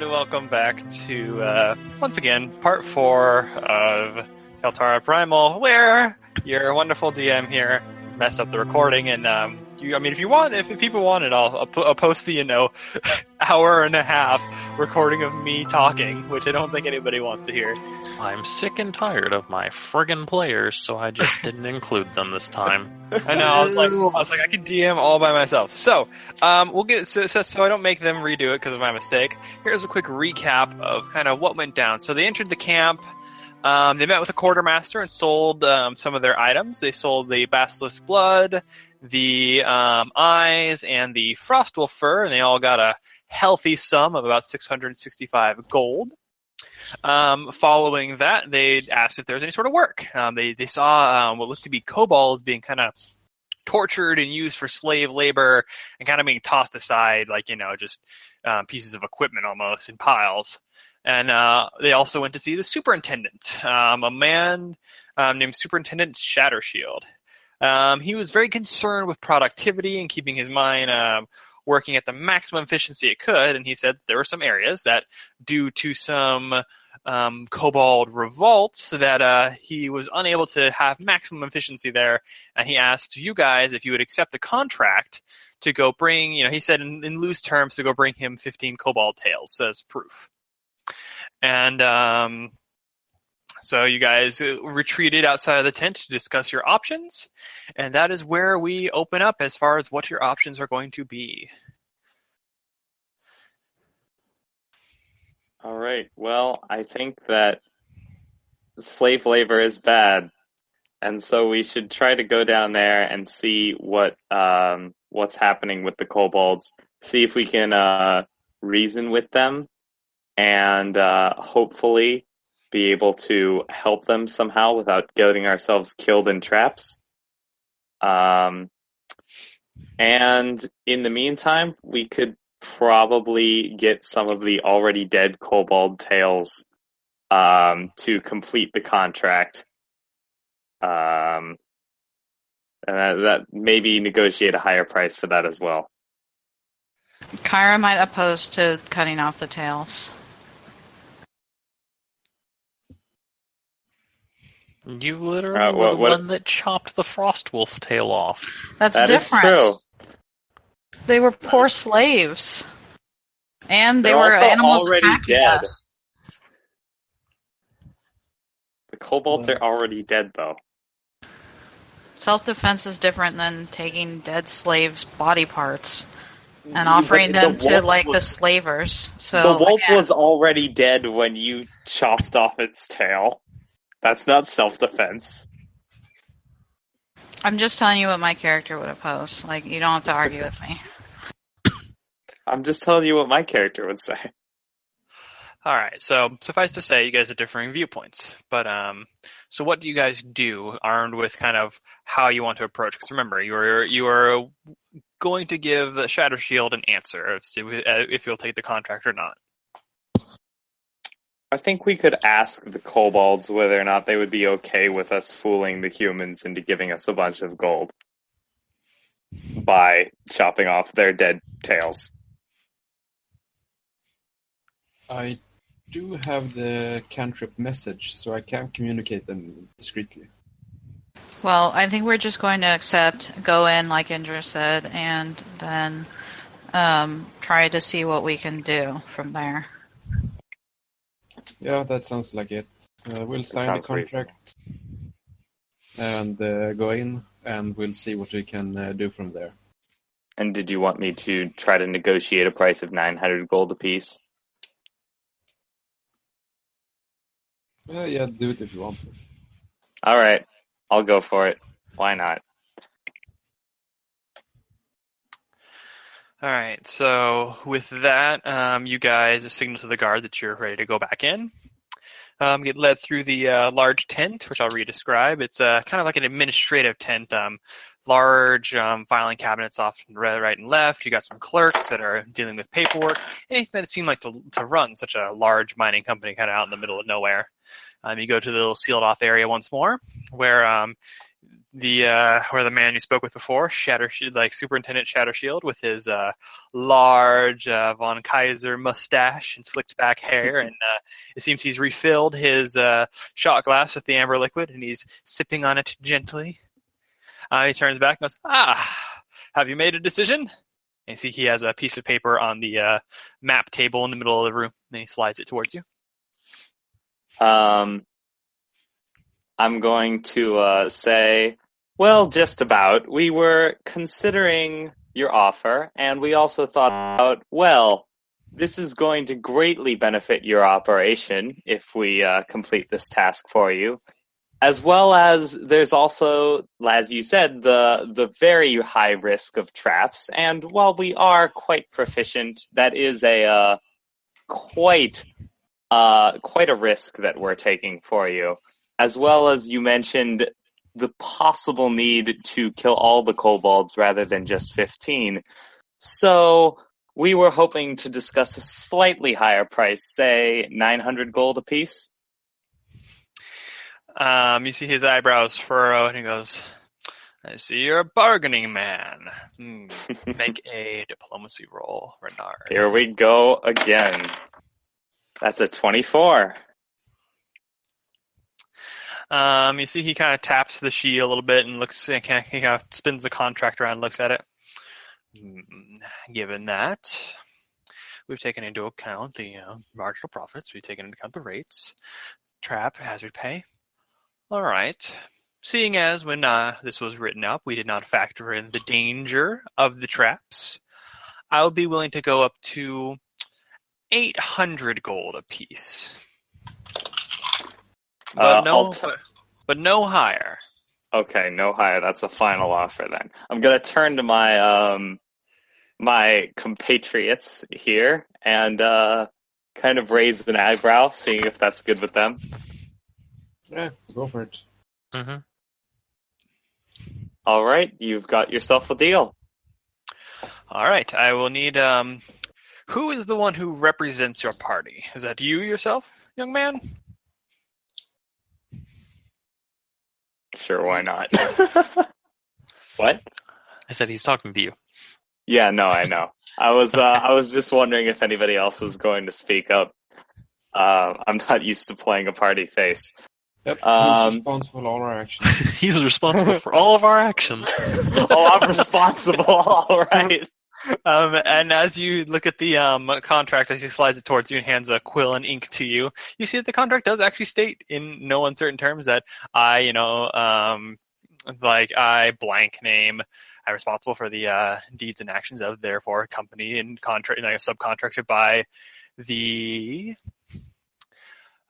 And welcome back to, uh, once again, part four of Keltara Primal, where your wonderful DM here messed up the recording. And, um, you, I mean, if you want, if people want it, I'll, I'll, I'll post the, you know, hour and a half recording of me talking, which I don't think anybody wants to hear. I'm sick and tired of my friggin' players, so I just didn't include them this time. I know. I was like, I was like, I can DM all by myself. So, um, we'll get so, so, so I don't make them redo it because of my mistake. Here's a quick recap of kind of what went down. So they entered the camp. Um, they met with a quartermaster and sold um, some of their items. They sold the basilisk blood, the um, eyes, and the frostwolf fur, and they all got a healthy sum of about 665 gold. Um, following that, they asked if there was any sort of work. Um, they they saw um, what looked to be kobolds being kind of tortured and used for slave labor and kind of being tossed aside, like you know, just um, pieces of equipment almost in piles. And uh, they also went to see the superintendent, um, a man um, named Superintendent Shattershield. Um, he was very concerned with productivity and keeping his mind um, working at the maximum efficiency it could. And he said there were some areas that, due to some um, kobold revolts, that uh, he was unable to have maximum efficiency there. And he asked you guys if you would accept a contract to go bring, you know, he said in, in loose terms to go bring him 15 kobold tails as proof. And um, so you guys retreated outside of the tent to discuss your options, and that is where we open up as far as what your options are going to be. All right. Well, I think that slave labor is bad, and so we should try to go down there and see what um, what's happening with the kobolds. See if we can uh, reason with them, and uh, hopefully be able to help them somehow without getting ourselves killed in traps. Um, and in the meantime, we could probably get some of the already dead kobold tails um, to complete the contract. Um, and that, that maybe negotiate a higher price for that as well. Kyra might oppose to cutting off the tails. You literally Uh, were the what- one that chopped the frost wolf tail off. That's That is different. true. They were poor slaves. And they They're were also animals already dead. us. The kobolds are already dead, though. Self-defense is different than taking dead slaves' body parts and But offering the them to wolf like the slavers. So the wolf again, was already dead when you chopped off its tail. That's not self-defense. I'm just telling you what my character would oppose. Like you don't have to argue with me. I'm just telling you what my character would say. All right. So suffice to say, you guys have differing viewpoints. But um, so what do you guys do, armed with kind of how you want to approach? Because remember, you are you are going to give the Shattershield an answer as to uh, if you'll take the contract or not. I think we could ask the kobolds whether or not they would be okay with us fooling the humans into giving us a bunch of gold by chopping off their dead tails. I do have the cantrip message, so I can communicate them discreetly. Well, I think we're just going to accept, go in like Indra said, and then um, try to see what we can do from there. Yeah, that sounds like it. Uh, we'll sign the sounds reasonable. contract and uh, go in, and we'll see what we can uh, do from there. And did you want me to try to negotiate a price of 900 gold apiece? Uh, yeah, do it if you want to. All right, I'll go for it. Why not? All right. So with that, um, you guys a signal to the guard that you're ready to go back in. Um, get led through the uh, large tent, which I'll re-describe. It's uh, kind of like an administrative tent. Um, large um, filing cabinets off right and left. You got some clerks that are dealing with paperwork. Anything that seemed like to, to run such a large mining company kind of out in the middle of nowhere. Um, you go to the little sealed off area once more, where um, the uh, where the man you spoke with before, Shatter like Superintendent Shattershield, with his uh, large uh, von Kaiser mustache and slicked back hair, and uh, it seems he's refilled his uh, shot glass with the amber liquid, and he's sipping on it gently. Uh, he turns back and goes, "Ah, have you made a decision?" And you see he has a piece of paper on the uh, map table in the middle of the room. and he slides it towards you. Um, I'm going to uh, say, well, just about. We were considering your offer, and we also thought about, well, this is going to greatly benefit your operation if we uh, complete this task for you. As well as there's also, as you said, the the very high risk of traps. And while we are quite proficient, that is a uh, quite uh, quite a risk that we're taking for you. As well as you mentioned the possible need to kill all the kobolds rather than just 15. So we were hoping to discuss a slightly higher price, say 900 gold apiece. Um, you see his eyebrows furrow, and he goes, "I see you're a bargaining man. Hmm. Make a diplomacy roll, Renard." Here we go again. That's a 24. Um, you see he kind of taps the sheet a little bit and looks, he kind of spins the contract around, and looks at it. Hmm, Given that, we've taken into account the uh, marginal profits, we've taken into account the rates, trap, hazard pay. All right. Seeing as when uh, this was written up, we did not factor in the danger of the traps, I would be willing to go up to 800 gold apiece. But Uh, no, I'll but, but no higher. Okay, no higher. That's a final offer then. I'm gonna turn to my um my compatriots here and uh kind of raise an eyebrow, seeing if that's good with them. Yeah, go for it. hmm All right, you've got yourself a deal. All right, I will need. Um, who is the one who represents your party? Is that you yourself, young man? Sure, why not? what? I said he's talking to you. Yeah, no, I know. I was uh, I was just wondering if anybody else was going to speak up. Uh, I'm not used to playing a party face. Yep, Um, he's responsible for all our actions. He's responsible for all of our actions. oh, I'm responsible. All right. Um, and as you look at the um, contract, as he slides it towards you and hands a quill and ink to you, you see that the contract does actually state in no uncertain terms that I, you know, um, like I blank name, I'm responsible for the uh, deeds and actions of therefore company and contract, you know, subcontracted by the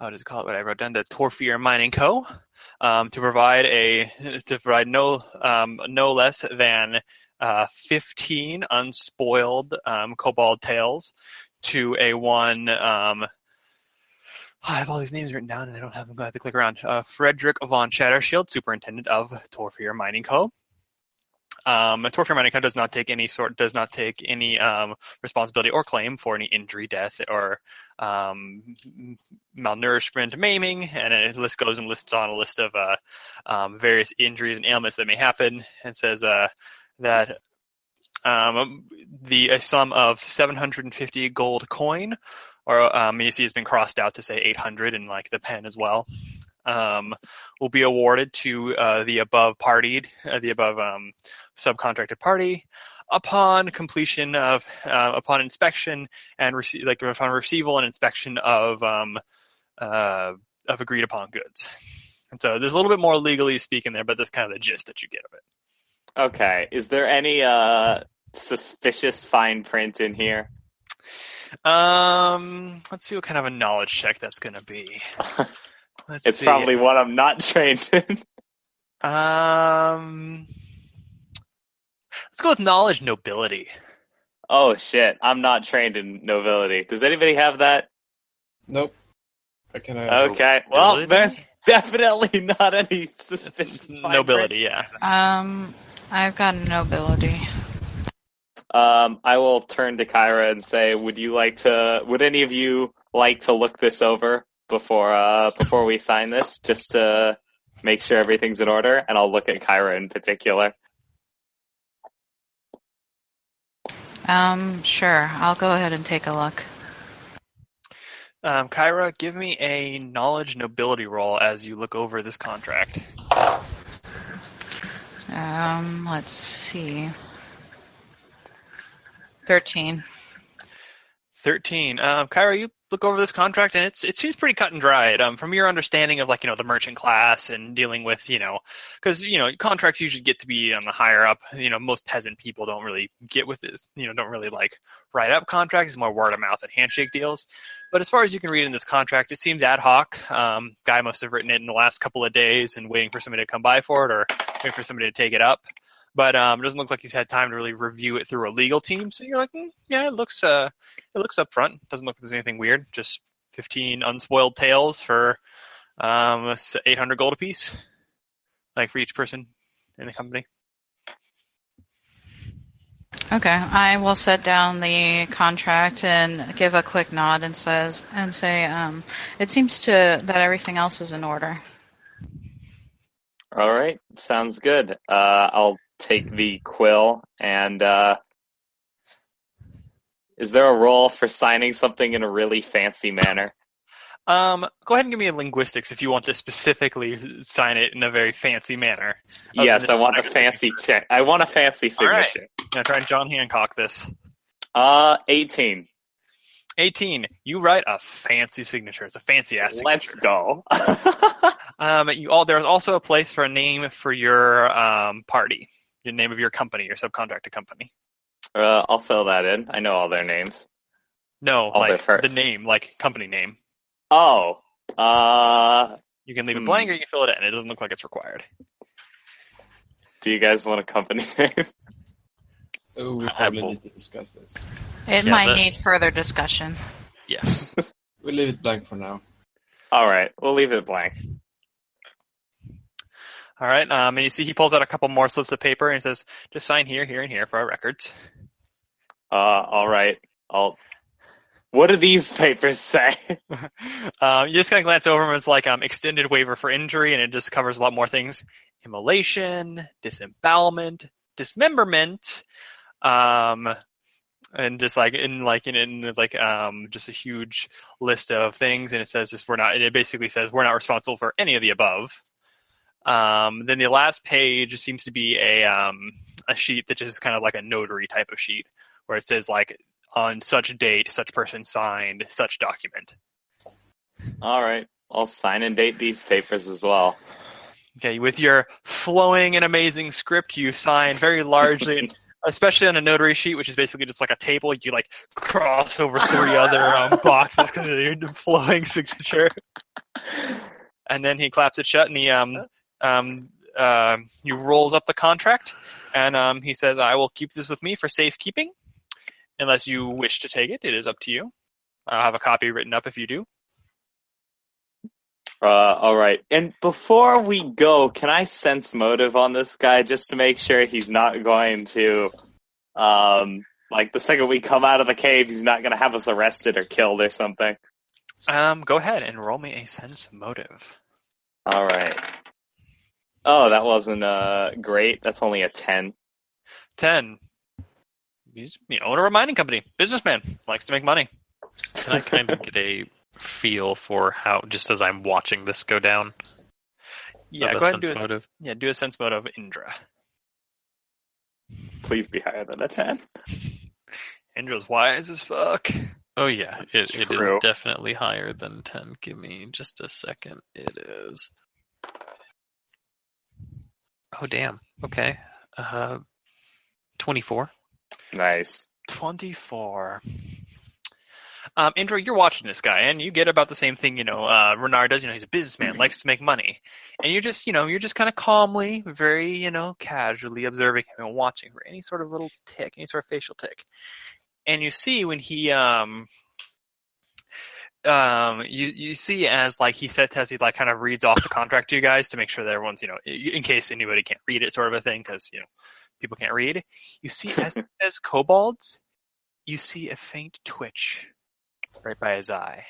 how does it call it? What I wrote down the Torfier Mining Co. Um, to provide a to provide no um, no less than uh, 15 unspoiled um, kobold tails to a one. Um, I have all these names written down and I don't have them. I have to click around. Uh, Frederick von Shattershield, Superintendent of Torfier Mining Co. Um, Torfier Mining Co. does not take any sort, does not take any um, responsibility or claim for any injury, death, or um, malnourishment, maiming, and it list goes and lists on a list of uh, um, various injuries and ailments that may happen, and says uh, that um, the a sum of 750 gold coin, or um, you see it's been crossed out to say 800 in like the pen as well, um, will be awarded to uh, the above partied, uh, the above um, subcontracted party upon completion of uh, upon inspection and rece- like upon receival and inspection of um, uh, of agreed upon goods. And so there's a little bit more legally speaking there, but that's kind of the gist that you get of it. Okay. Is there any uh suspicious fine print in here? Um, let's see what kind of a knowledge check that's going to be. Let's It's see. probably one I'm not trained in. Um, let's go with knowledge nobility. oh shit, I'm not trained in nobility. Does anybody have that? Nope. I can. Uh, Okay. Well, Nobility? there's definitely not any suspicious fine nobility, yeah. Um, I've got nobility. print. Um, I will turn to Kyra and say, "Would you like to? Would any of you like to look this over before uh before we sign this? Just to make sure everything's in order, and I'll look at Kyra in particular. Um, sure. I'll go ahead and take a look. Um, Kyra, give me a knowledge nobility roll as you look over this contract. Um, let's see. Thirteen. 13. Um, Kyra, you look over this contract and it's, it seems pretty cut and dried. Um, from your understanding of like, you know, the merchant class and dealing with, you know, cause, you know, contracts usually get to be on the higher up, you know, most peasant people don't really get with this, you know, don't really like write up contracts. It's more word of mouth and handshake deals. But as far as you can read in this contract, it seems ad hoc. Um, guy must have written it in the last couple of days and waiting for somebody to come by for it or waiting for somebody to take it up but um, it doesn't look like he's had time to really review it through a legal team. So you're like, mm, yeah, it looks uh, it looks up front. Doesn't look like there's anything weird. Just 15 unspoiled tails for um, 800 gold apiece, like for each person in the company. Okay, I will set down the contract and give a quick nod and says and say, um, it seems to that everything else is in order. All right, sounds good. Uh, I'll take the quill and uh, is there a roll for signing something in a really fancy manner? Um, go ahead and give me a linguistics if you want to specifically sign it in a very fancy manner. Yes, I want a fancy check. I want a fancy signature. Gonna try and John Hancock this. Uh, 18. 18. You write a fancy signature. It's a fancy ass Let's go. Um, you all there's also a place for a name for your um party, the name of your company, your subcontractor company. uh, I'll fill that in. I know all their names. No, they're like first. the name, like company name. Oh, uh, You can leave it Hmm. blank or you can fill it in. It doesn't look like it's required. do you guys want a company name? Oh, we probably will- need to discuss this. It Yeah, might that- need further discussion. Yes. We'll leave it blank for now. all right, we'll leave it blank. All right. Um, and you see he pulls out a couple more slips of paper and says, "Just sign here, here, and here for our records." Uh, all right. I'll. What do these papers say? um, you just kind of glance over them. It's like um, extended waiver for injury, and it just covers a lot more things: immolation, disembowelment, dismemberment, um, and just like in like in, in like um, just a huge list of things. And it says just we're not. And it basically says we're not responsible for any of the above. Um, then the last page seems to be a um, a sheet that just is kind of like a notary type of sheet, where it says like on such date, such person signed such document. all right, I'll sign and date these papers as well. Okay, with your flowing and amazing script, you sign very largely, especially on a notary sheet, which is basically just like a table. You like cross over three other um, boxes because of your flowing signature, and then he claps it shut and he um um uh, he rolls up the contract and um he says, "I will keep this with me for safekeeping, unless you wish to take it. It is up to you. I'll have a copy written up if you do." Uh, all right. And before we go, can I sense motive on this guy just to make sure he's not going to, um, like the second we come out of the cave, he's not going to have us arrested or killed or something. Um, go ahead and roll me a sense motive. All right. Oh, that wasn't uh great. That's only a ten. Ten. He's the owner of a mining company, businessman, likes to make money. Can I kind of get a feel for how, just as I'm watching this go down, Yeah, of a go ahead and do sense a, motive? yeah, do a sense motive, Indra. Please be higher than a ten. Indra's wise as fuck. Oh yeah, it, it is definitely higher than 10. Give me just a second. It is. Oh damn. Okay. Uh, 24. Nice. 24. Um, Indra, you're watching this guy, and you get about the same thing, you know, uh, Renard does. You know, he's a businessman, likes to make money. And you're just, you know, you're just kind of calmly, very, you know, casually observing him and watching for any sort of little tic, any sort of facial tic. And you see when he, um, um, you, you see as, like, he says, as he, like, kind of reads off the contract to you guys to make sure that everyone's, you know, in case anybody can't read it, sort of a thing, because, you know, people can't read. You see as, as kobolds, you see a faint twitch right by his eye.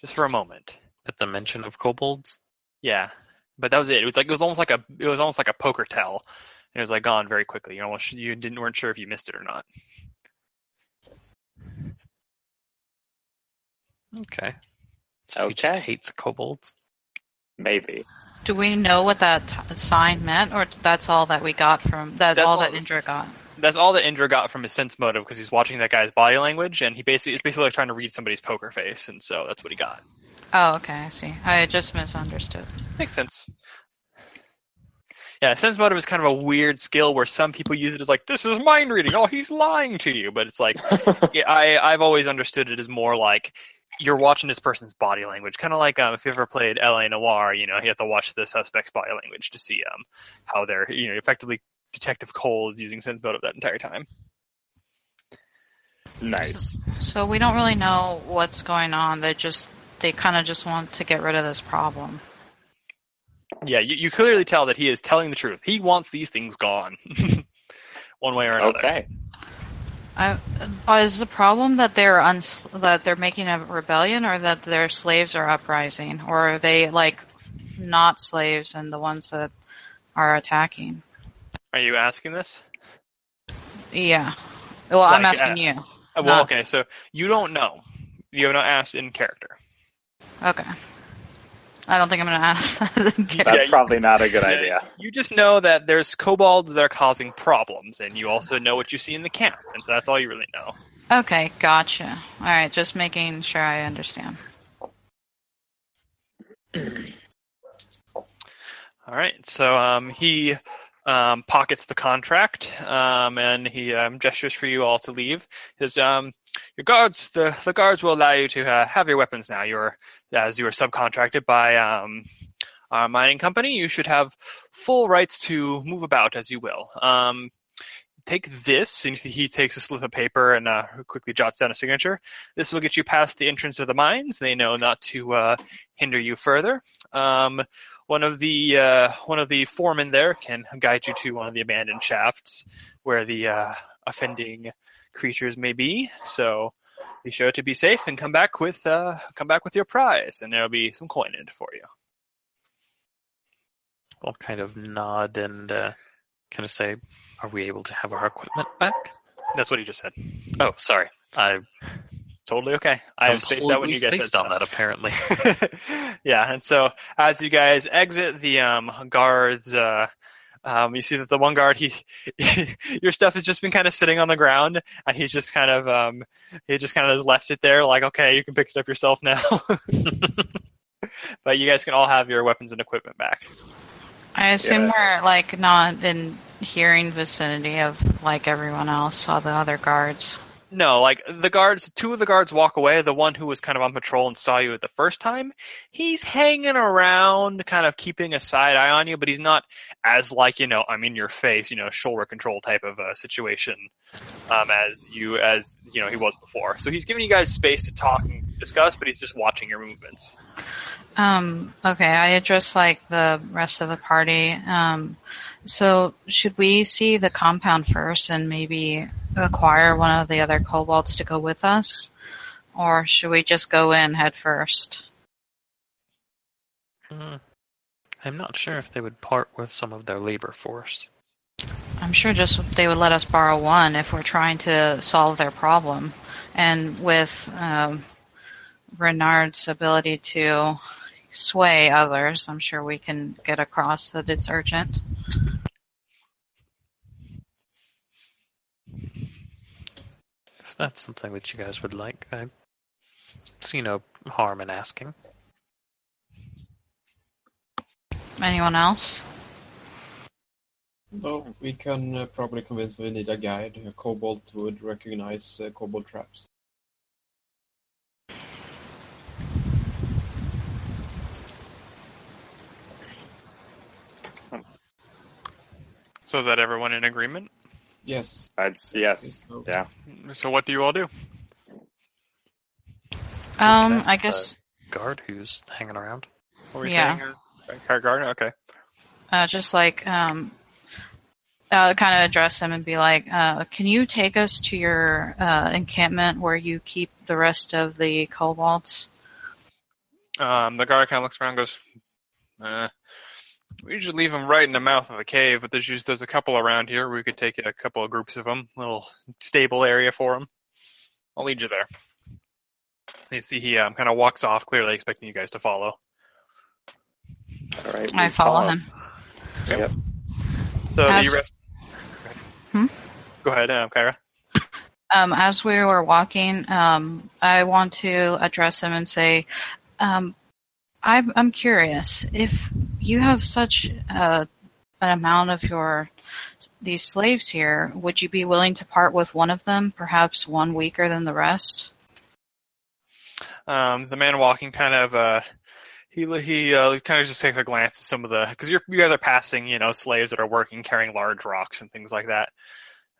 Just for a moment. At the mention of kobolds, Yeah. but that was it. It was like it was almost like a it was almost like a poker tell, and it was like gone very quickly. You almost you didn't weren't sure if you missed it or not. Okay. So he just Okay. hates kobolds. Maybe. Do we know what that t- sign meant, or that's all that we got from that? That's all, all- that Indra got. That's all that Indra got from his sense motive because he's watching that guy's body language, and he basically it's basically like trying to read somebody's poker face, and so that's what he got. Oh, okay, I see. I just misunderstood. Makes sense. Yeah, sense motive is kind of a weird skill where some people use it as like, this is mind reading. Oh, he's lying to you. But it's like, yeah, I, I've always understood it as more like you're watching this person's body language. Kind of like um, if you ever played L.A. Noire, you know, you have to watch the suspect's body language to see um, how they're, you know, effectively Detective Cole is using sense motive that entire time. nice. So we don't really know what's going on. They just they kind of just want to get rid of this problem. Yeah, you, you clearly tell that he is telling the truth. He wants these things gone. One way or another. Okay. I, uh, is the problem that they're uns- that they're making a rebellion, or that their slaves are uprising, or are they like not slaves and the ones that are attacking? Are you asking this? Yeah. Well, I'm Like, asking you. Uh, well, Not- okay, so you don't know. You have not asked in character. Okay. I don't think I'm going to ask that. in. That's probably not a good Yeah, idea. You just know that there's kobolds that are causing problems, and you also know what you see in the camp, and so that's all you really know. Okay, gotcha. All right, just making sure I understand. All right, so um, he um, pockets the contract, um, and he um, gestures for you all to leave. His um, your guards, the the guards will allow you to uh, have your weapons now. You're as you are subcontracted by um, our mining company. You should have full rights to move about as you will. Um, take this, and you see he takes a slip of paper and uh, quickly jots down a signature. This will get you past the entrance of the mines. They know not to uh, hinder you further. Um, one of the uh, one of the foremen there can guide you to one of the abandoned shafts where the uh, offending creatures may be. So be sure to be safe and come back with uh, come back with your prize, and there'll be some coin in it for you. I'll kind of nod and uh, kind of say, "Are we able to have our equipment back?" That's what he just said. Oh, sorry. I Totally okay. I have spaced out when you guys spaced said on that. Apparently, yeah, and so as you guys exit the um, guards, uh, um, you see that the one guard, he, your stuff has just been kind of sitting on the ground, and he's just kind of, um, he just kind of has left it there, like, okay, you can pick it up yourself now. but you guys can all have your weapons and equipment back. I assume Yeah. we're like not in hearing vicinity of like everyone else, all the other guards. No, like the guards, two of the guards walk away. The one who was kind of on patrol and saw you the first time, he's hanging around, kind of keeping a side eye on you, but he's not as like you know, I'm in your face, you know, shoulder control type of uh, situation, um, as you as you know he was before. So he's giving you guys space to talk and discuss, but he's just watching your movements. Um, okay, I address like the rest of the party. Um, so should we see the compound first and maybe acquire one of the other kobolds to go with us? Or should we just go in head first? Hmm. I'm not sure if they would part with some of their labor force. I'm sure just they would let us borrow one if we're trying to solve their problem. And with um, Renard's ability to sway others, I'm sure we can get across that it's urgent. If that's something that you guys would like, I see no harm in asking. Anyone else? No, we can uh, probably convince we need a guide. A kobold would recognize uh, kobold traps. So is that everyone in agreement? Yes. That's yes. So, Yeah. So what do you all do? Um, I guess Guard who's hanging around. What were you Yeah. saying? Car Okay. uh, just like um, uh, kind of address him and be like, uh, "Can you take us to your uh, encampment where you keep the rest of the kobolds?" Um, the guard kind of looks around, and goes, uh, We usually leave them right in the mouth of the cave, but there's just, there's a couple around here. We could take a couple of groups of them, little stable area for them. I'll lead you there. You see, he um, kind of walks off, clearly expecting you guys to follow. All right. I we follow him. Yep. So As- you rest. Hmm? Go ahead, um, Kyra. Um, as we were walking, um, I want to address him and say, um, I'm, I'm curious if you have such uh, an amount of your these slaves here, would you be willing to part with one of them, perhaps one weaker than the rest? Um, the man walking kind of uh, he he uh, kind of just takes a glance at some of the because you you guys are passing you know slaves that are working carrying large rocks and things like that.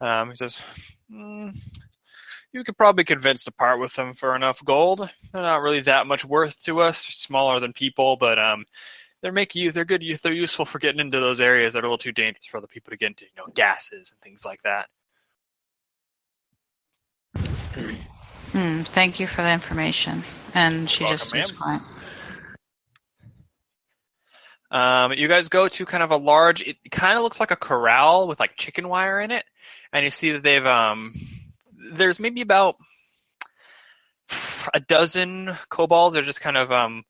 Um, he says, mm, "You could probably convince to part with them for enough gold. They're not really that much worth to us. They're smaller than people, but um, they're make you they're good. They're useful for getting into those areas that are a little too dangerous for other people to get into. You know, gases and things like that." Hmm, thank you for the information. And she Welcome, just is ma'am. quiet. Um, you guys go to kind of a large. It kind of looks like a corral with like chicken wire in it, and you see that they've um. There's maybe about a dozen kobolds. They're just kind of um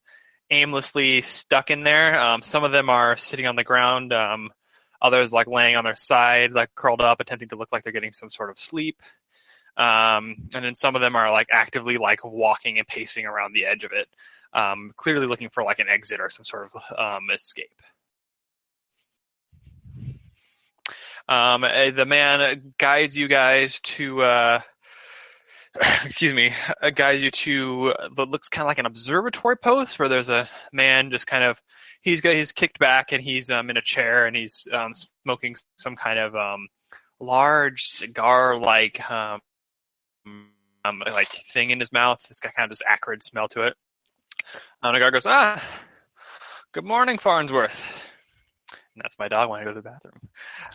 aimlessly stuck in there. Um, some of them are sitting on the ground. Um, others like laying on their side, like curled up, attempting to look like they're getting some sort of sleep. Um, and then some of them are like actively like walking and pacing around the edge of it um, clearly looking for like an exit or some sort of um, escape. Um, uh, the man guides you guys to, uh, excuse me, uh, guides you to what looks kind of like an observatory post where there's a man just kind of, he's got, he's kicked back and he's um, in a chair and he's um, smoking some kind of um, large cigar-like um, um, like thing in his mouth. It's got kind of this acrid smell to it. And the guard goes, ah, good morning, Farnsworth. And that's my dog when I go to the bathroom.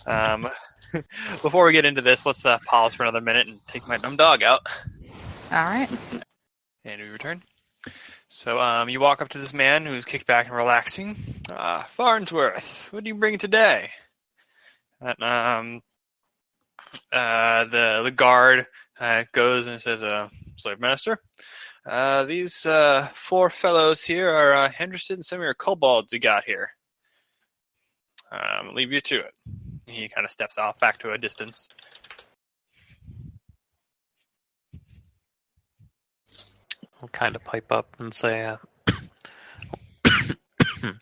Um, before we get into this, let's uh, pause for another minute and take my dumb dog out. All right. And we return. So um, you walk up to this man who's kicked back and relaxing. Ah, Farnsworth, what do you bring today? And, um, uh, the the guard uh, goes and says, uh, "Slave master, uh, these uh, four fellows here are uh, interested in some of your kobolds you got here. Um, leave you to it." He kind of steps off back to a distance. I'll kind of pipe up and say, uh,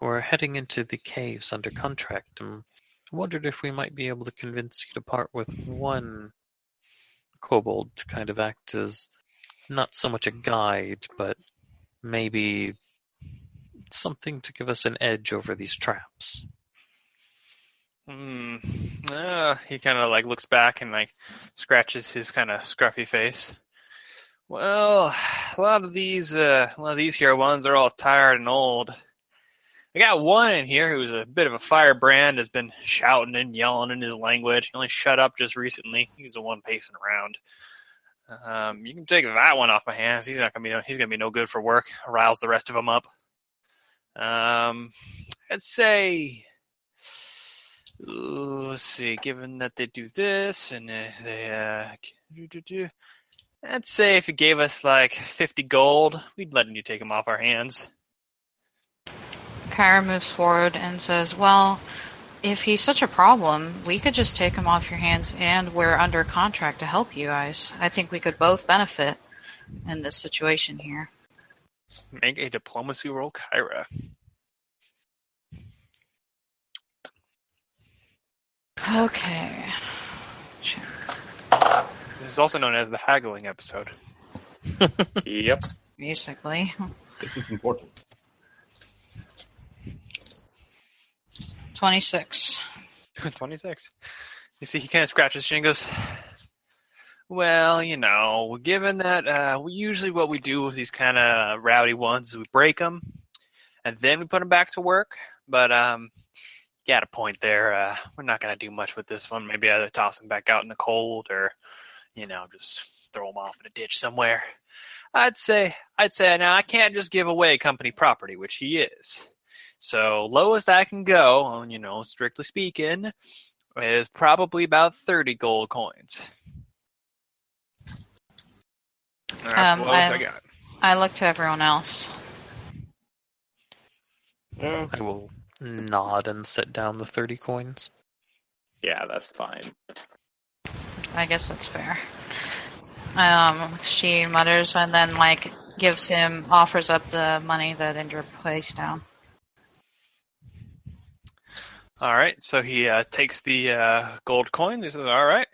We're heading into the caves under contract and wondered if we might be able to convince you to part with one kobold to kind of act as not so much a guide, but maybe something to give us an edge over these traps. Hmm. Uh, he kind of like looks back and like scratches his kind of scruffy face. Well, a lot of these, uh, a lot of these here ones are all tired and old. I got one in here who's a bit of a firebrand, has been shouting and yelling in his language. He only shut up just recently. He's the one pacing around. Um, you can take that one off my hands. He's not gonna be, no, he's gonna be no good for work. Riles the rest of them up. Um, I'd say, ooh, let's see. Given that they do this and uh, they, uh, do, do, do, I'd say if you gave us like 50 gold, we'd let you take them off our hands. Kyra moves forward and says, Well, if he's such a problem, we could just take him off your hands and we're under contract to help you guys. I think we could both benefit in this situation here. Make a diplomacy roll, Kyra. Okay. This is also known as the haggling episode. Yep. Basically. This is important. 26. 26. You see, he kind of scratches his chin goes, Well, you know, given that uh, we usually what we do with these kind of rowdy ones is we break them and then we put them back to work. But um, got a point there. Uh, we're not going to do much with this one. Maybe either toss him back out in the cold or, you know, just throw him off in a ditch somewhere. I'd say, I'd say now I can't just give away company property, which he is. So lowest I can go, on you know, strictly speaking, is probably about thirty gold coins. That's Um, I, I- got. I look to everyone else. I will nod and set down the 30 coins. Yeah, that's fine. I guess that's fair. Um, she mutters and then like gives him offers up the money that Indra placed down. All right, so he uh, takes the uh, gold coins. He says, "All right,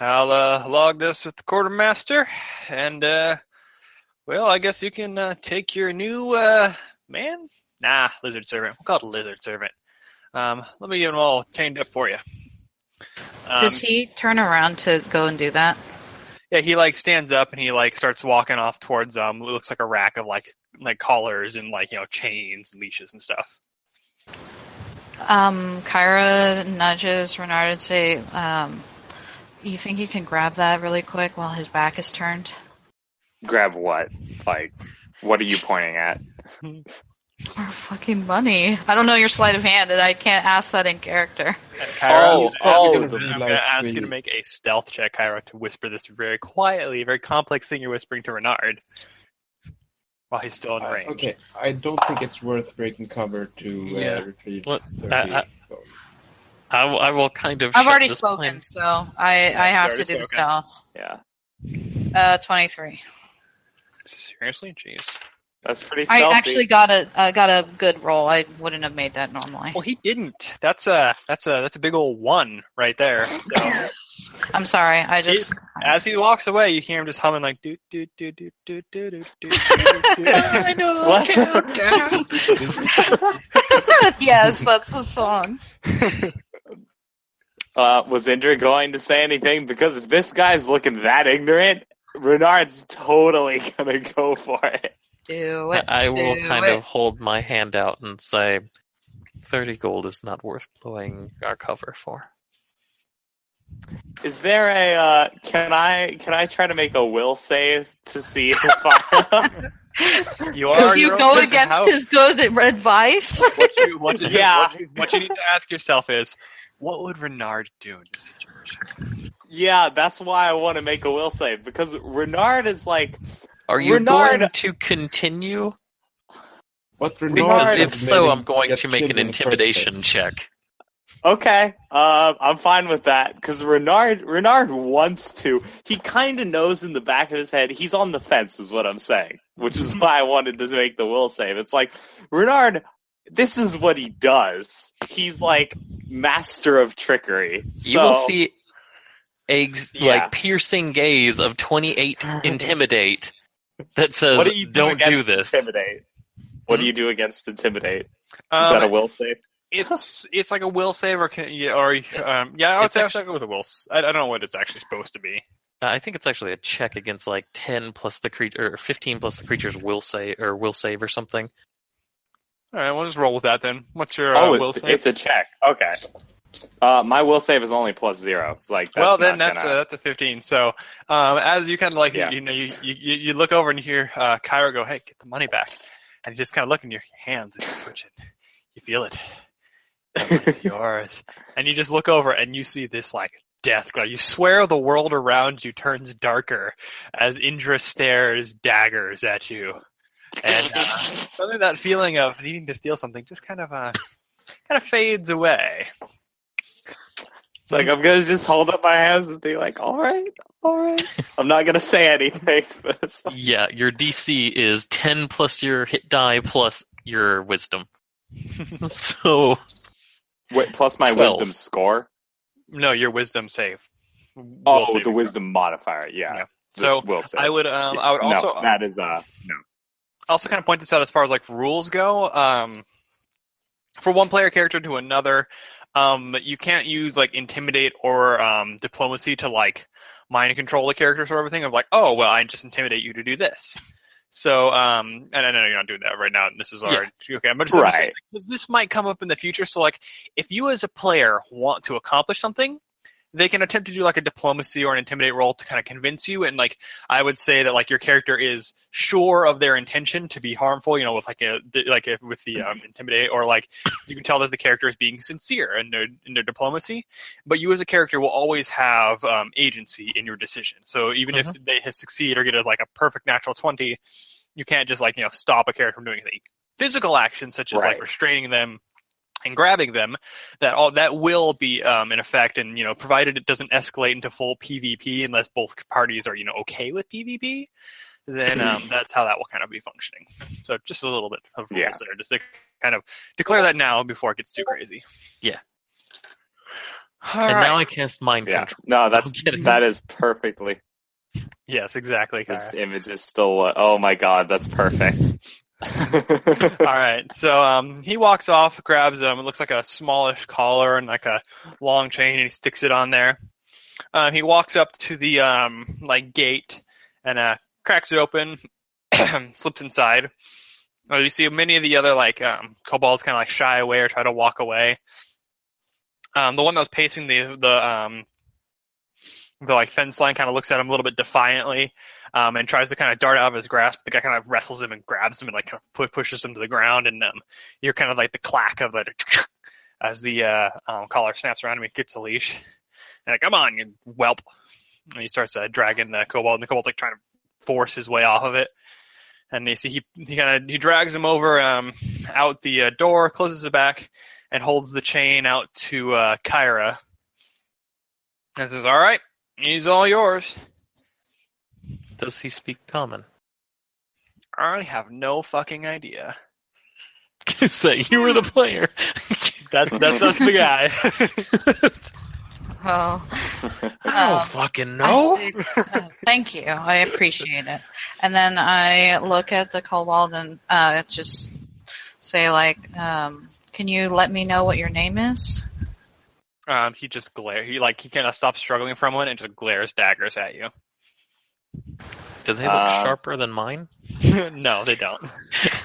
I'll uh, log this with the quartermaster, and uh, well, I guess you can uh, take your new uh, man. Nah, lizard servant. We'll call it a lizard servant. Um, let me get them all chained up for you." Um, Does he turn around to go and do that? yeah, he like stands up and he like starts walking off towards um. It looks like a rack of like like collars and like you know chains and leashes and stuff. Um, Kyra nudges Renard and say, um, "You think you can grab that really quick while his back is turned?" Grab what? Like, what are you pointing at? Our fucking money. I don't know your sleight of hand, and I can't ask that in character. And Kyra, Oh, I'm oh, gonna- I'm gonna ask you to make a stealth check, Kyra, to whisper this very quietly, very complex thing you're whispering to Renard while he's still in I- range. okay, I don't think it's worth breaking cover to uh, Yeah. retrieve What- 30 I- I- gold. I, w- I will kind of. I've already spoken, plan- so I I have already to do the spoken. stealth. Yeah, Uh, twenty-three. Seriously? Jeez. That's pretty stealthy. I actually got a I got a good roll. I wouldn't have made that normally. Well, he didn't. That's a that's a that's a big old one right there. So, I'm sorry. I just as he walks away, you hear him just humming like do do do do do do do do. I know. What? countdown. yes, that's the song. Uh, was Indra going to say anything? Because if this guy's looking that ignorant, Renard's totally gonna go for it. Do I, it. I will do kind it. of hold my hand out and say, 30 gold is not worth blowing our cover for. Is there a? Uh, can I can I try to make a will save to see if I? You Does are you your go against house. his good advice? What you, what, you, Yeah. what, you, what you need to ask yourself is, what would Renard do in this situation? yeah, that's why I want to make a will save because Renard is like Are you Renard- going to continue? But Because if so, I'm going to make an in the first intimidation place. check. Okay, uh, I'm fine with that because Renard Renard wants to. He kind of knows in the back of his head he's on the fence, is what I'm saying. Which is why I wanted to make the will save. It's like Renard, this is what he does. He's like master of trickery. You will see a Yeah. like piercing gaze of 28 intimidate that says, What do you do "Don't do against this." Intimidate. What do you do against intimidate? Is Um, that a will save? it's it's like a will save or can, yeah, or um, yeah, I would It's say actually- I'll go with a will. s- I, I don't know what it's actually supposed to be. Uh, I think it's actually a check against like 10 plus the creature, or 15 plus the creature's will save or will save or something. All right, we'll just roll with that then. What's your uh, oh, will it's, save? it's a check. Okay. Uh, my will save is only plus zero. It's like that's well, then that's gonna- a, that's a 15. So, um, as you kind of like, Yeah. you know, you, you you look over and you hear uh, Kyra go, "Hey, get the money back," and you just kind of look in your hands and you twitch it. You feel it. It's yours. And you just look over and you see this like death glow. You swear the world around you turns darker as Indra stares daggers at you. And uh, suddenly that feeling of needing to steal something just kind of uh kind of fades away. It's like I'm gonna just hold up my hands and be like, "All right, all right." I'm not gonna say anything. But like, Yeah, your DC is 10 plus your hit die plus your wisdom. so, wait, plus my Twelve. wisdom score. No, your wisdom save. Will Oh, saving the throw. wisdom modifier. Yeah. Yeah. So, will save. I would um I would no, also that is uh no. also kind of point this out as far as like rules go. Um, for one player character to another, um, you can't use like intimidate or um, diplomacy to like mind control the character sort of thing of like, oh well, I just intimidate you to do this. So, um, and I know you're not doing that right now. This is already okay. I'm just, just saying, like, this might come up in the future. So, like, if you as a player want to accomplish something, they can attempt to do like a diplomacy or an intimidate roll to kind of convince you. And like I would say that like your character is sure of their intention to be harmful. You know, with like a like a, with the um, intimidate, or like you can tell that the character is being sincere in their in their diplomacy. But you as a character will always have um, agency in your decision. So even if they succeed or get a, like a perfect natural twenty, you can't just like you know stop a character from doing anything. Physical actions such as like restraining them and grabbing them that all that will be um, in effect and you know provided it doesn't escalate into full PvP unless both parties are you know okay with PvP then um, that's how that will kind of be functioning so just a little bit of rules Yeah. there just to kind of declare that now before it gets too crazy Yeah. All and right. now I cast mind Yeah. control. No, that's that is perfectly. yes exactly This image is still. Uh, oh my god, that's perfect. All right. So um, he walks off, grabs um, it looks like a smallish collar and like a long chain, and he sticks it on there. Um, he walks up to the um, like gate and uh, cracks it open, slips inside. Uh, you see many of the other like um, kobolds kind of like shy away or try to walk away. Um, the one that was pacing the the um, the like fence line kind of looks at him a little bit defiantly um, and tries to kind of dart out of his grasp. The guy kind of wrestles him and grabs him and like kind of pu- pushes him to the ground. And um, you're kind of like the clack of it as the uh, um, collar snaps around him. He gets a leash. And like, come on, you whelp. And he starts uh, dragging the kobold, and the kobold's like trying to force his way off of it. And you see he he kind of he drags him over um, out the uh, door, closes it back, and holds the chain out to uh, Kyra. And says, "All right, he's all yours." Does he speak common? I have no fucking idea. Is that you were the player? That's that's that's the guy. Well, I don't Um, fucking I know. say, uh, thank you. I appreciate it. And then I look at the kobold and uh, just say like, um, "Can you let me know what your name is?" Um, he just glare. He like he kind of stops struggling from a moment and just glares daggers at you. Do they look Uh, sharper than mine? no, they don't.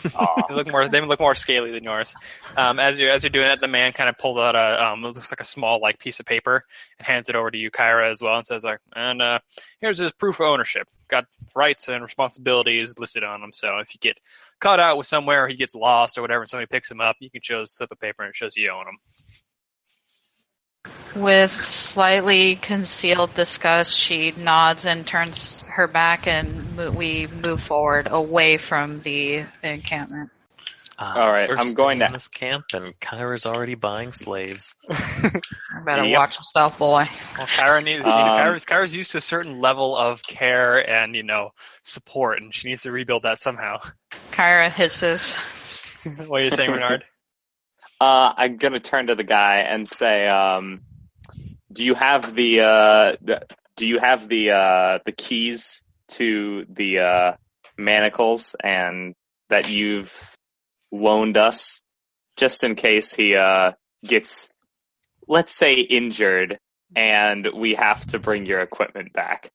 They look more. They look more scaly than yours. Um, as you as you're doing that, the man kind of pulls out a um, it looks like a small like piece of paper and hands it over to you, Kyra, as well, and says like, and uh, here's his proof of ownership. Got rights and responsibilities listed on him. So if you get caught out with somewhere, or he gets lost or whatever, and somebody picks him up, you can show a slip of paper and it shows you own him. With slightly concealed disgust, she nods and turns her back, and mo- we move forward away from the encampment. Uh, All right, first I'm going day to- in this camp, and Kyra's already buying slaves. You better Yep. watch yourself, boy. Well, Kyra needs, you know, Um, Kyra's, Kyra's used to a certain level of care and, you know, support, and she needs to rebuild that somehow. Kyra hisses. what are you saying, Renard? Uh, I'm gonna turn to the guy and say, um, "Do you have the, uh, the Do you have the uh, the keys to the uh, manacles and that you've loaned us, just in case he uh, gets, let's say, injured, and we have to bring your equipment back."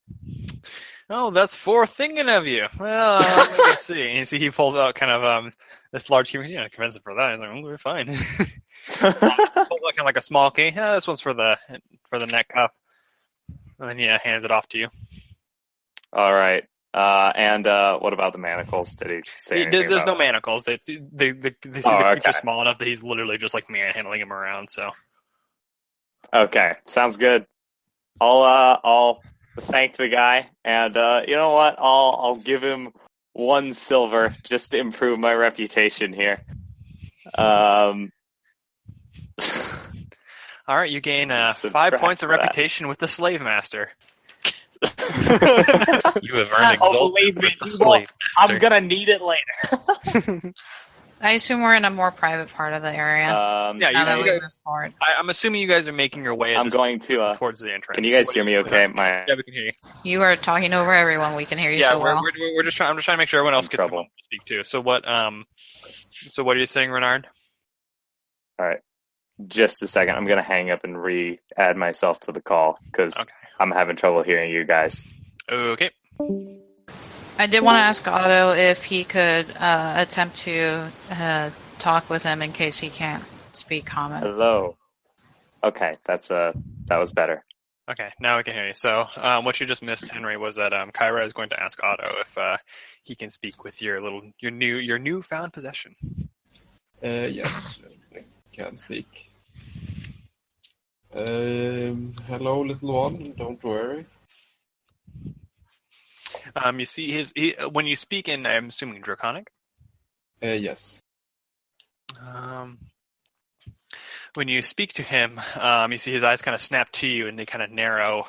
Oh, that's for thinking of you. Well, let me see. You see he pulls out kind of um this large key. You know, him for that. He's like, oh, we're fine. pulls out kind of like a small key. Yeah, this one's for the for the neck cuff. And then yeah, hands it off to you. All right. Uh, and uh, what about the manacles? Did he say He- there's no manacles. They, they, they, they, the Oh, creatures okay. small enough that he's literally just like manhandling him around. So Okay, sounds good. I'll uh I'll thank the guy and uh you know what? I'll I'll give him one silver just to improve my reputation here. Um all right, you gain uh, five points of that. reputation with the slave master. You have earned Oh, exalted believe me, with the you slave I'm gonna need it later. I assume we're in a more private part of the area. Um Yeah, you- now that you guys- forward. I, I'm assuming you guys are making your way. At I'm going to uh towards the entrance. can you guys What hear do me okay? My Yeah, we can hear you. You are talking over everyone. We can hear you yeah, so we're, well. we're, we're just trying. I'm just trying to make sure everyone else In gets a trouble. to speak too. So what? Um, so what are you saying, Renard? Just a second. I'm gonna hang up and re add myself to the call because Okay. I'm having trouble hearing you guys. Okay. I did want to ask Otto if he could uh, attempt to uh, talk with him in case he can't speak common. Hello. Okay, that's uh that was better. Okay, now we can hear you. So, um, what you just missed, Henry, was that um, Kyra is going to ask Otto if uh, he can speak with your little, your new, your newfound possession. Uh, yes, I can speak. Um, hello, little one. Don't worry. Um, you see his he, when you speak in, I'm assuming Draconic. Uh, yes. Um, when you speak to him, um, you see his eyes kind of snap to you and they kind of narrow,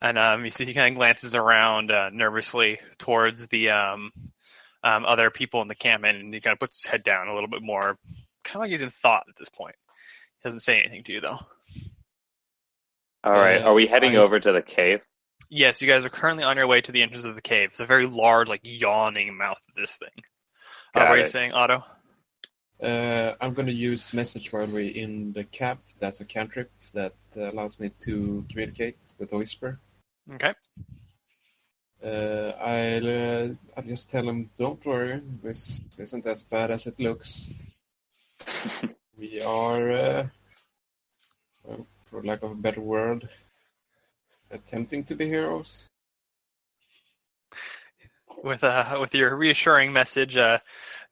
and um, you see he kind of glances around uh, nervously towards the um, um, other people in the camp, and he kind of puts his head down a little bit more, kind of like he's in thought at this point. He doesn't say anything to you though. All right, are we heading I- over to the cave? Yes, you guys are currently on your way to the entrance of the cave. It's a very large, like yawning mouth of this thing. Uh, Got what are you it. saying, Otto? Uh, I'm going to use message while we're in the camp. That's a cantrip that uh, allows me to communicate with a whisper. Okay. Uh, I'll, uh, I'll just tell him, don't worry, this isn't as bad as it looks. We are, uh, for lack of a better word, attempting to be heroes. with uh with your reassuring message, uh,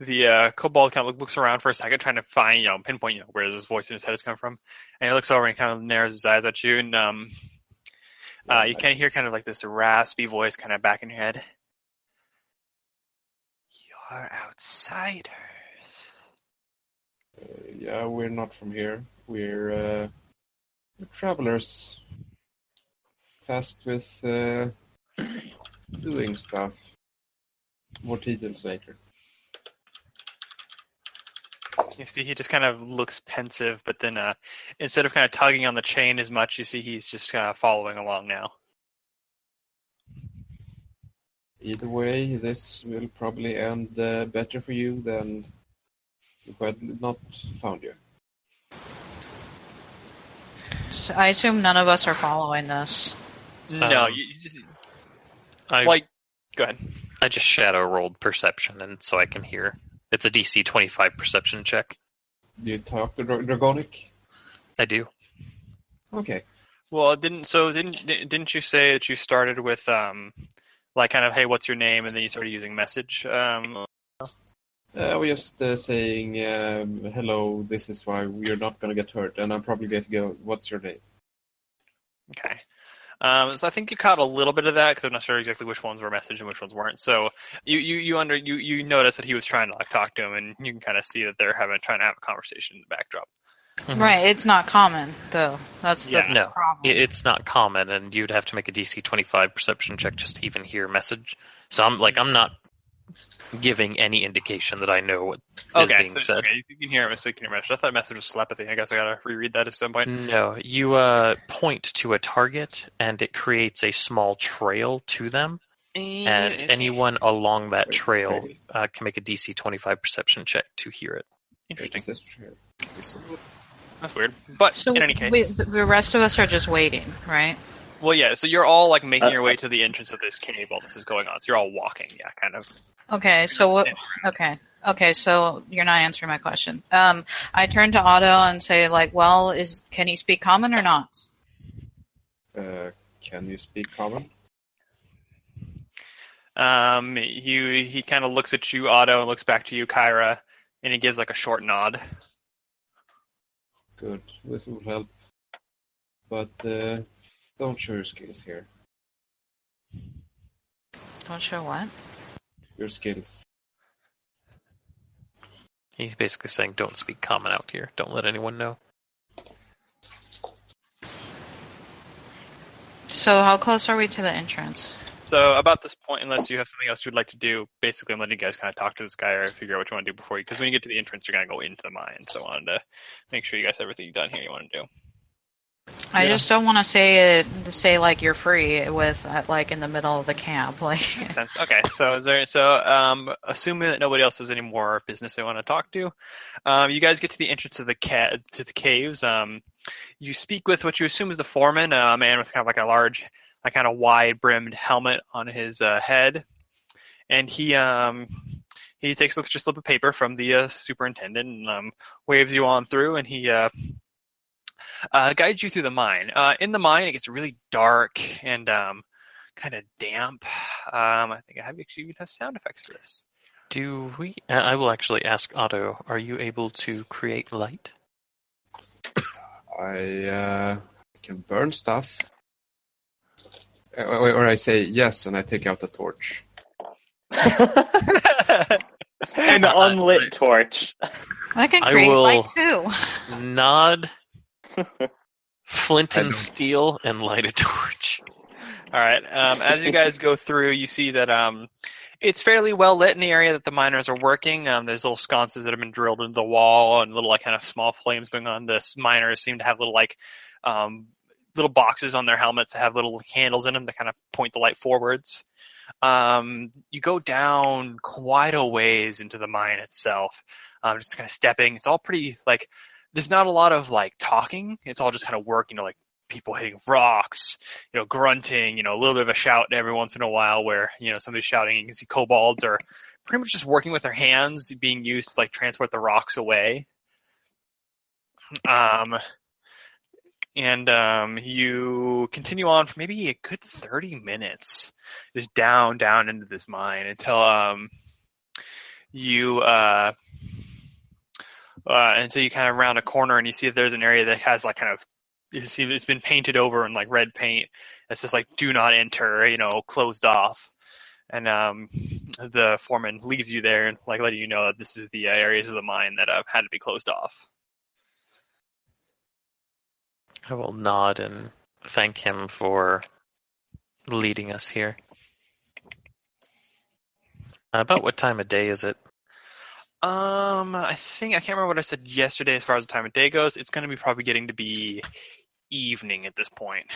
the uh, kobold kind of looks around for a second, trying to find you know pinpoint you know where this voice in his head is coming from, and he looks over and kind of narrows his eyes at you, and um, uh, you kind of hear kind of like this raspy voice kind of back in your head. You're outsiders. Uh, yeah, we're not from here. We're, uh, we're travelers. Tasked with uh, doing stuff. More details later. You see, he just kind of looks pensive, but then uh, instead of kind of tugging on the chain as much, you see he's just kind of following along now. Either way, this will probably end uh, better for you than if I had not found you. So I assume none of us are following this. no, Um, you, you just I like. Go ahead. I just shadow rolled perception, and so I can hear. It's a DC 25 perception check. Do you talk to Dra- Draconic? I do. Okay. Well, didn't so didn't didn't you say that you started with um like kind of hey what's your name and then you started using message um Uh, we're just uh, saying, um, hello, this is why we're not going to get hurt, and I'm probably going to go, what's your name? okay um so I think you caught a little bit of that because I'm not sure exactly which ones were message and which ones weren't so you you you under you you notice that he was trying to like talk to him and you can kind of see that they're having trying to have a conversation in the backdrop Mhm. Right, it's not common though. That's Yeah. the No, problem. it's not common, and you'd have to make a DC 25 perception check just to even hear message. So I'm like, I'm not giving any indication that I know what is okay being so, said. okay you can hear him so you can hear message I thought message was telepathy. I guess I gotta reread that at some point. No, you uh, point to a target, and it creates a small trail to them, and anyone along that trail uh, can make a DC 25 perception check to hear it. interesting. Is this true? Is it- that's weird. But so in any case. we, the rest of us are just waiting, right? Well, yeah. So you're all like making Uh, your way to the entrance of this cave while this is going on. So you're all walking, yeah, kind of. Okay, so what? Okay, okay, so you're not answering my question. Um, I turn to Otto and say, like, well, is can he speak common or not? Uh, can you speak common? Um, he he kind of looks at you, Otto, and looks back to you, Kyra, and he gives like a short nod. Good. This will help. But uh, don't show your skills here. Don't show what? Your skills. He's basically saying, "Don't speak common out here. Don't let anyone know." So how close are we to the entrance? So about this point, unless you have something else you'd like to do, basically I'm letting you guys kind of talk to this guy or figure out what you want to do before you, because when you get to the entrance, you're gonna go into the mine. So I wanted to make sure you guys have everything done here you want to do. I Yeah. just don't want to say it to say like you're free with uh, like in the middle of the camp, like. Okay, so is there? So, um, assuming that nobody else has any more business they want to talk to, um, you guys get to the entrance of the ca- to the caves. Um, you speak with what you assume is the foreman, a man with kind of like a large, like kind of wide-brimmed helmet on his uh, head, and he um he takes a look at your slip of paper from the uh, superintendent and um, waves you on through, and he uh, uh, guides you through the mine. Uh, in the mine, it gets really dark and um, kind of damp. Um, I think I have actually even have sound effects for this. Do we? uh, I will actually ask Otto. Are you able to create light? I uh, can burn stuff. Uh, Or, or I say yes, and I take out the torch. An unlit torch. I can I create will- light too. Nod, flint and steel, and light a torch. All right. Um, as you guys go through, you see that um, it's fairly well lit in the area that the miners are working. Um, there's little sconces that have been drilled into the wall and little like kind of small flames going on. The miners seem to have little like um, little boxes on their helmets that have little handles in them that kind of point the light forwards. Um, you go down quite a ways into the mine itself. Um, just kind of stepping. It's all pretty like there's not a lot of like talking. It's all just kind of work. You know, like people hitting rocks, you know, grunting, you know, a little bit of a shout every once in a while where, you know, somebody's shouting. You can see kobolds are pretty much just working with their hands being used to like transport the rocks away. Um, and um, you continue on for maybe a good 30 minutes, just down, down into this mine until um, you uh, uh, until you kind of round a corner and you see that there's an area that has like kind of it's been painted over in like red paint. It's just like do not enter, you know, closed off. And um, the foreman leaves you there and like letting you know that this is the uh, areas of the mine that uh, had to be closed off. I will nod and thank him for leading us here. About what time of day is it? Um, I think I can't remember what I said yesterday as far as the time of day goes. It's going to be probably getting to be evening at this point,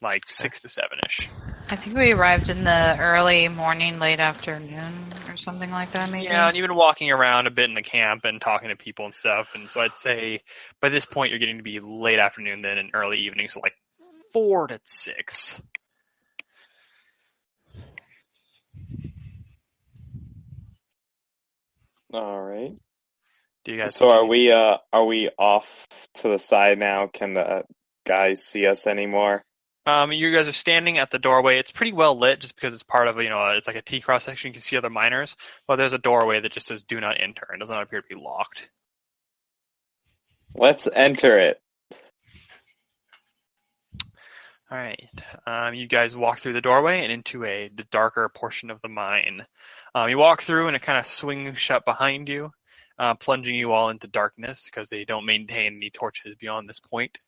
like six to seven ish. I think we arrived in the early morning, late afternoon, or something like that. Maybe. Yeah, and you've been walking around a bit in the camp and talking to people and stuff, and so I'd say by this point you're getting to be late afternoon then and early evening, so like four to six. All right. Do you guys? So are we uh are we off to the side now? Can the guys see us anymore? Um, you guys are standing at the doorway. It's pretty well lit, just because it's part of you know it's like a T cross section. You can see other miners, but there's a doorway that just says "Do not enter." It doesn't appear to be locked. Let's enter it. All right. Um, you guys walk through the doorway and into a darker portion of the mine. Um, you walk through and it kind of swings shut behind you, uh, plunging you all into darkness because they don't maintain any torches beyond this point.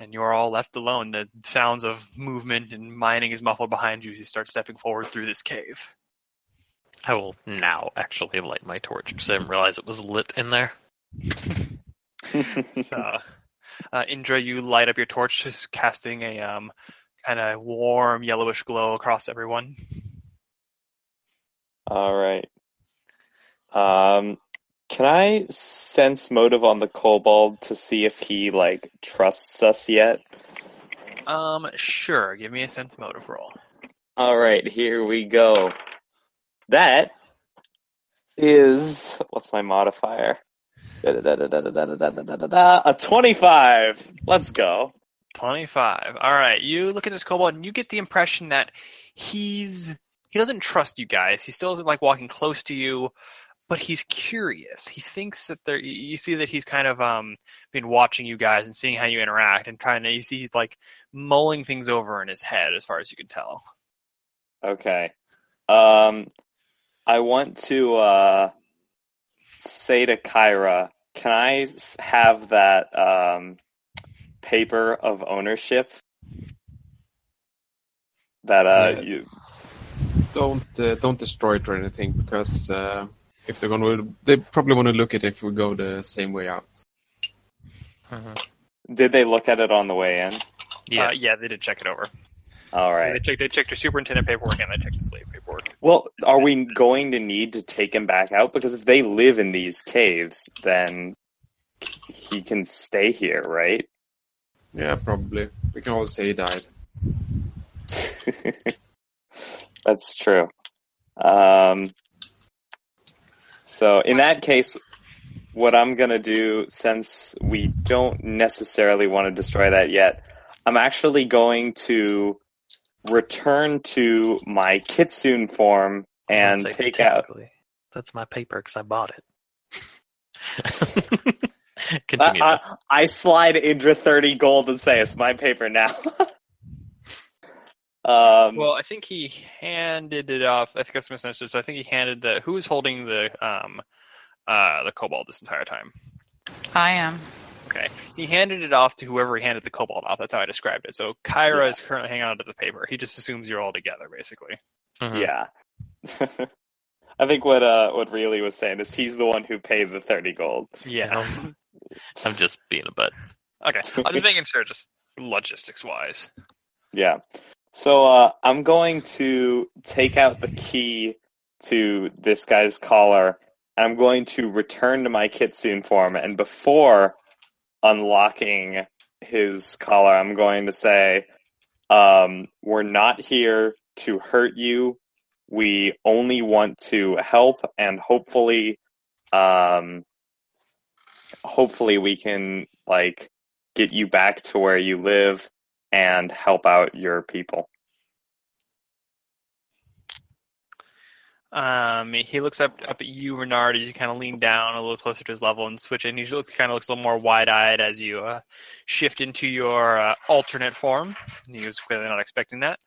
And you are all left alone. The sounds of movement and mining is muffled behind you as you start stepping forward through this cave. I will now actually light my torch because I didn't realize it was lit in there. So, uh, Indra, you light up your torch, just casting a um, kind of warm yellowish glow across everyone. All right. Um, can I sense motive on the kobold to see if he like trusts us yet? Um, sure. Give me a sense motive roll. All right, here we go. That is what's my modifier? A 25. Let's go. 25. All right. You look at this kobold and you get the impression that he's he doesn't trust you guys. He still isn't like walking close to you, but he's curious. He thinks that there you see that he's kind of um been watching you guys and seeing how you interact and trying to you see he's like mulling things over in his head as far as you can tell. Okay. Um I want to uh say to Kyra, can I have that um paper of ownership? That uh Yeah. you Don't uh, don't destroy it or anything because uh, if they're gonna, they probably want to look at it if we go the same way out. Mhm. did they look at it on the way in? Yeah, uh, yeah, they did check it over. All They checked they checked your superintendent paperwork and they checked the slave paperwork. Well, are we going to need to take him back out? Because if they live in these caves, then he can stay here, right? Yeah, probably. We can always say he died. That's true. Um, so in that case, what I'm gonna do, since we don't necessarily want to destroy that yet, I'm actually going to return to my kitsune form and take out. That's my paper because I bought it. I, Continue. I, I slide Indra 30 gold and say it's my paper now. um, Well, I think he handed it off. I think that's misunderstood. So I think he handed the who's holding the um uh the kobold this entire time. I am. Okay, he handed it off to whoever he handed the kobold off. That's how I described it. So Kyra Yeah. is currently hanging on to the paper. He just assumes you're all together, basically. Mhm. yeah. I think what uh what really was saying is he's the one who pays the 30 gold. Yeah. Um, I'm just being a butt. okay, I'm just making sure, just logistics wise. Yeah. So uh, I'm going to take out the key to this guy's collar. I'm going to return to my kitsune form, and before unlocking his collar, I'm going to say, um, "We're not here to hurt you. We only want to help, and hopefully, um, hopefully we can like get you back to where you live." and help out your people. Um, he looks up up at you, Renard, as you kind of lean down a little closer to his level and switch in. He look, kind of looks a little more wide-eyed as you uh, shift into your uh, alternate form. He was clearly not expecting that.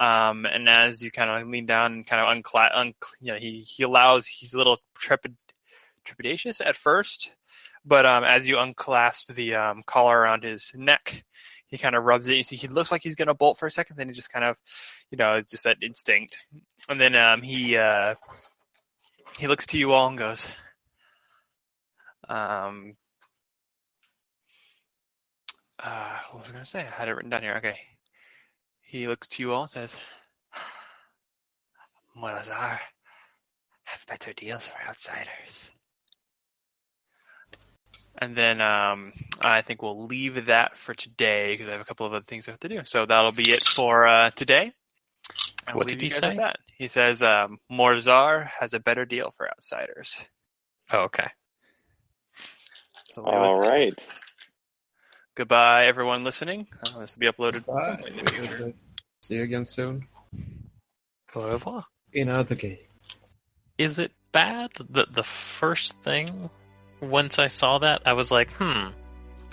Um, and as you kind of lean down and kind of uncla- un- you know, he, he allows, he's a little trepid- trepidatious at first, but um, as you unclasp the um, collar around his neck, he kind of rubs it. You see, he looks like he's gonna bolt for a second, then he just kind of, you know, it's just that instinct. And then um, he uh, he looks to you all and goes, um, uh, what was I gonna say? I had it written down here. Okay. He looks to you all and says, Morazar have better deals for outsiders. And then um, I think we'll leave that for today because I have a couple of other things I have to do. So that'll be it for uh, today. And What we'll did he you guys with say? That. He says um, Morzar has a better deal for outsiders. Oh, okay. So we'll leave it All there. right. Goodbye, everyone listening. Uh, this will be uploaded Bye. some point in the future. See you again soon Au revoir. in another game. Is it bad that the first thing, once I saw that, I was like, hmm,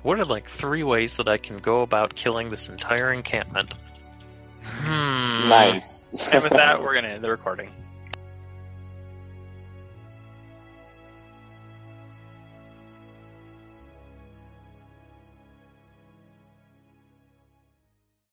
what are like three ways that I can go about killing this entire encampment? Hmm. Nice. And with that, we're going to end the recording.